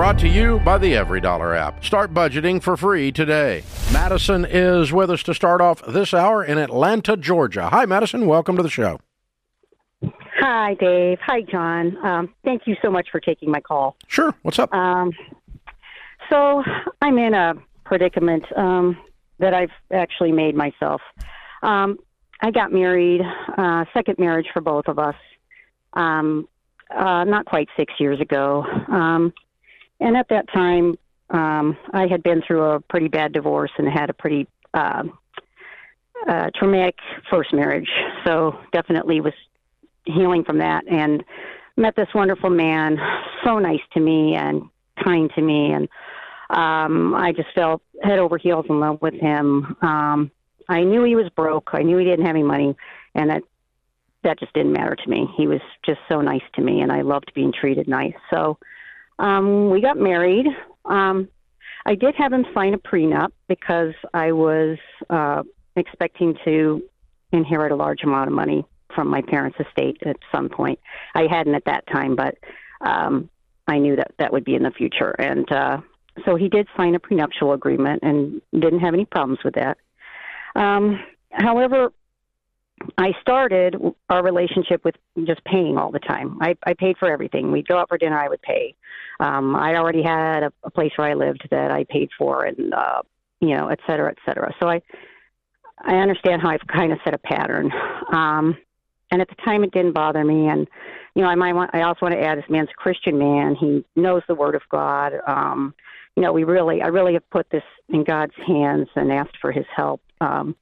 brought to you by the EveryDollar app. Start budgeting for free today. Madison is with us to start off this hour in Atlanta, Georgia. Hi, Madison. Welcome to the show. Hi, Dave. Hi, John. Um, thank you so much for taking my call. Sure. What's up? Um, so I'm in a predicament um, that I've actually made myself. Um, I got married, uh, second marriage for both of us, um, uh, not quite six years ago. Um, and at that time, um, I had been through a pretty bad divorce and had a pretty uh, uh, traumatic first marriage. So definitely was healing from that and met this wonderful man, so nice to me and kind to me. And um, I just fell head over heels in love with him. Um, I knew he was broke. I knew he didn't have any money, and that that just didn't matter to me. He was just so nice to me, and I loved being treated nice. So um, we got married. Um, I did have him sign a prenup because I was uh, expecting to inherit a large amount of money from my parents' estate at some point. I hadn't at that time, but um, I knew that that would be in the future. And uh, so he did sign a prenuptial agreement and didn't have any problems with that. Um, however, I started our relationship with just paying all the time. I, I paid for everything. We'd go out for dinner, I would pay. Um, I already had a, a place where I lived that I paid for, and uh, you know, et cetera, et cetera. So I, I understand how I've kind of set a pattern. Um, and at the time, it didn't bother me. And you know, I might want. I also want to add, this man's a Christian man. He knows the Word of God. Um, you know, we really, I really have put this in God's hands and asked for His help. Um,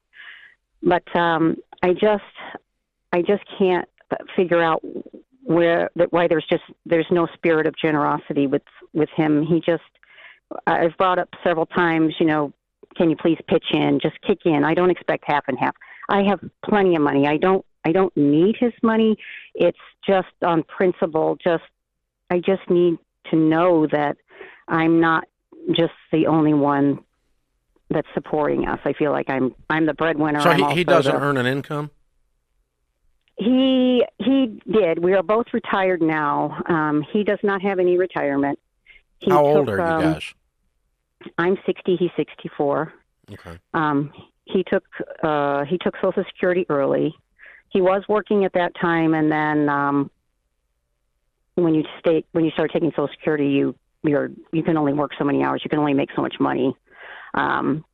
but um, I just, I just can't figure out where that why there's just there's no spirit of generosity with with him. He just, I've brought up several times. You know, can you please pitch in? Just kick in. I don't expect half and half. I have plenty of money. I don't I don't need his money. It's just on principle. Just I just need to know that I'm not just the only one that's supporting us. I feel like I'm I'm the breadwinner. So he, he doesn't the- earn an income? He he did. We are both retired now. Um, he does not have any retirement. He How old took, are you um, guys? I'm 60. He's 64. Okay. Um, he took uh, he took Social Security early. He was working at that time, and then um, when you stay when you start taking Social Security, you you're you can only work so many hours. You can only make so much money. Um,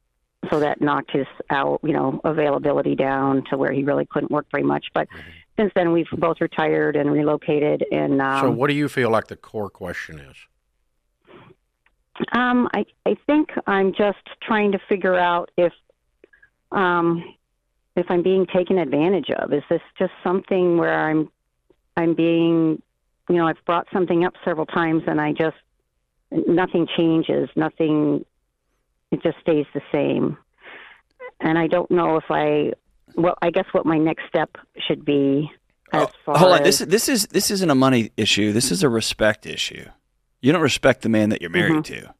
so that knocked his out you know availability down to where he really couldn't work very much. But since then, we've both retired and relocated. And um, so what do you feel like the core question is? Um, I I think I'm just trying to figure out if um if I'm being taken advantage of. Is this just something where I'm I'm being you know, I've brought something up several times and I just nothing changes, nothing it just stays the same. And I don't know if I well I guess what my next step should be oh, as far Oh, Hold on. as This is this is this isn't a money issue. This is a respect issue. You don't respect the man that you're married mm-hmm. to.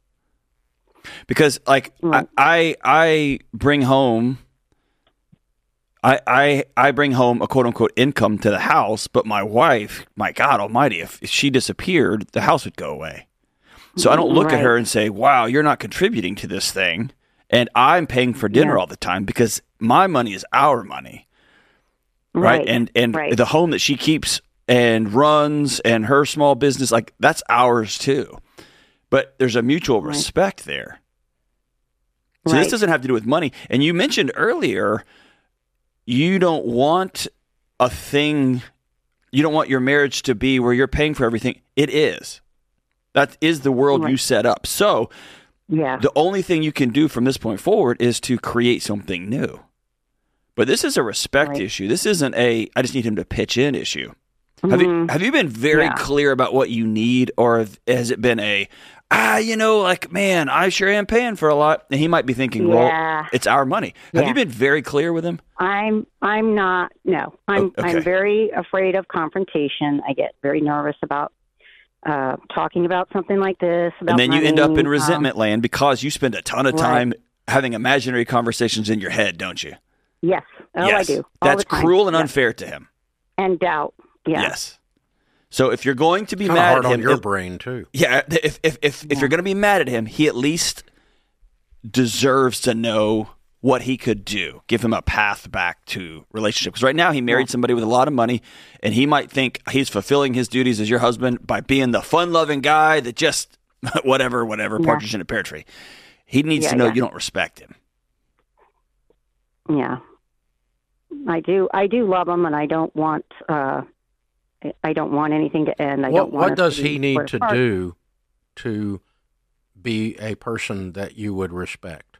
Because like Right. I, mm. I I bring home I, I I bring home a quote unquote income to the house, but my wife, my God Almighty, if she disappeared, the house would go away. So I don't look at her and say, "Wow, you're not contributing to this thing," and I'm paying for dinner Yeah. all the time because my money is our money right, and and right. the home that she keeps and runs and her small business like that's ours too. But there's a mutual Right. respect there. So this doesn't have to do with money. And you mentioned earlier you don't want a thing you don't want your marriage to be where you're paying for everything. It is that is the world you set up so yeah. the only thing you can do from this point forward is to create something new. But this is a respect Right. issue. This isn't a I just need him to pitch in issue. Have you Mhm. have you been very Yeah. clear about what you need, or has it been a ah you know like man I sure am paying for a lot, and he might be thinking well Yeah. it's our money. Have Yeah. you been very clear with him? I'm I'm not no. I'm Oh, okay. I'm very afraid of confrontation. I get very nervous about uh talking about something like this. About and then you end up money. in Um, resentment land because you spend a ton of Right. time having imaginary conversations in your head, don't you? yes. Oh, yes. I do. All That's cruel and Yes. unfair to him. And doubt. Yeah. Yes. So if you're going to be Kind of mad hard at on him, your if- brain too. yeah, if if if, if you're going to be mad at him, he at least deserves to know what he could do. Give him a path back to relationship. Because right now he married somebody with a lot of money, and he might think he's fulfilling his duties as your husband by being the fun-loving guy that just whatever, whatever, Yeah. partridge in a pear tree. He needs Yeah, to know yeah. you don't respect him. Yeah. I do. I do love him, and I don't want. uh I don't want anything to end. I What don't want what does he need to apart. do to be a person that you would respect?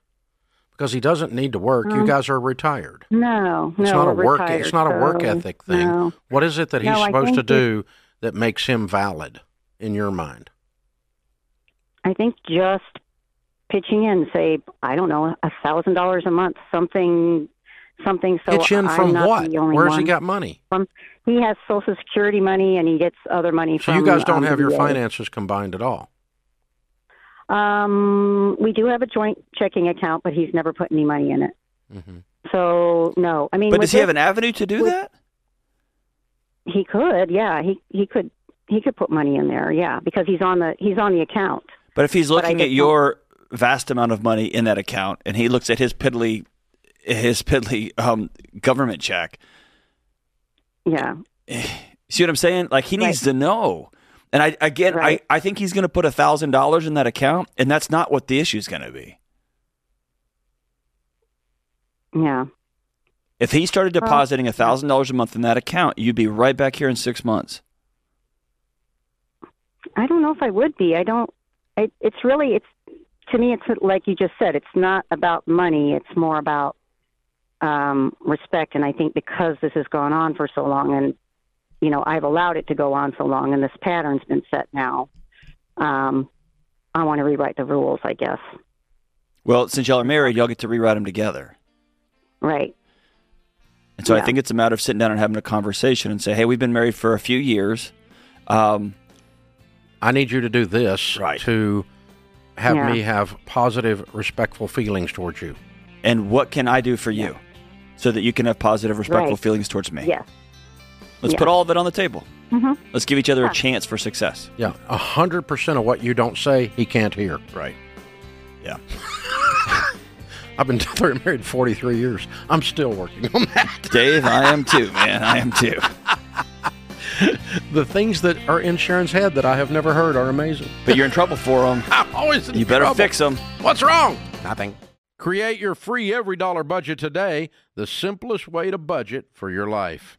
Because he doesn't need to work. you Um, guys are retired. No, It's no, not a work. retired, It's not a work so, ethic thing. no. What is it that he's No, supposed to do that makes him valid in your mind? I think just pitching in, say, I don't know, a thousand dollars a month, something, something. So Pitch in I'm from not what? The only Where's he got money? From he has Social Security money, and he gets other money So from. you guys don't um, have your finances combined at all. Um, we do have a joint checking account, but he's never put any money in it. hmm So no, I mean, But does he have an avenue to do with- that? He could, yeah, he he could he could put money in there, yeah, because he's on the he's on the account. But if he's looking at your vast amount of money in that account, and he looks at his piddly, his piddly um, government check, Yeah, see what I'm saying? Like he needs to know. And I again, Right. I, I think he's going to put a thousand dollars in that account, and that's not what the issue is going to be. yeah. If he started depositing a thousand dollars a month in that account, you'd be right back here in six months. I don't know if I would be. I don't. It, it's really it's to me. It's like you just said. It's not about money. It's more about um, respect. And I think because this has gone on for so long, and you know I've allowed it to go on so long, and this pattern's been set now. Um, I want to rewrite the rules. I guess. Well, since y'all are married, y'all get to rewrite them together. Right. And so I think it's a matter of sitting down and having a conversation and say, "Hey, we've been married for a few years. Um, I need you to do this Right. to have Yeah. me have positive, respectful feelings towards you. and what can I do for you, so that you can have positive, respectful Right. feelings towards me? Yes. Let's Yeah. put all of it on the table. hmm Let's give each other Yeah. a chance for success. Yeah, a hundred percent of what you don't say, he can't hear. Right. Yeah. I've been married forty three years. I'm still working on that. Dave, I am too, man. I am too. The things that are in Sharon's head that I have never heard are amazing. But you're in trouble for them. I'm always in You better trouble. fix them. What's wrong? Nothing. Create your free EveryDollar budget today, the simplest way to budget for your life.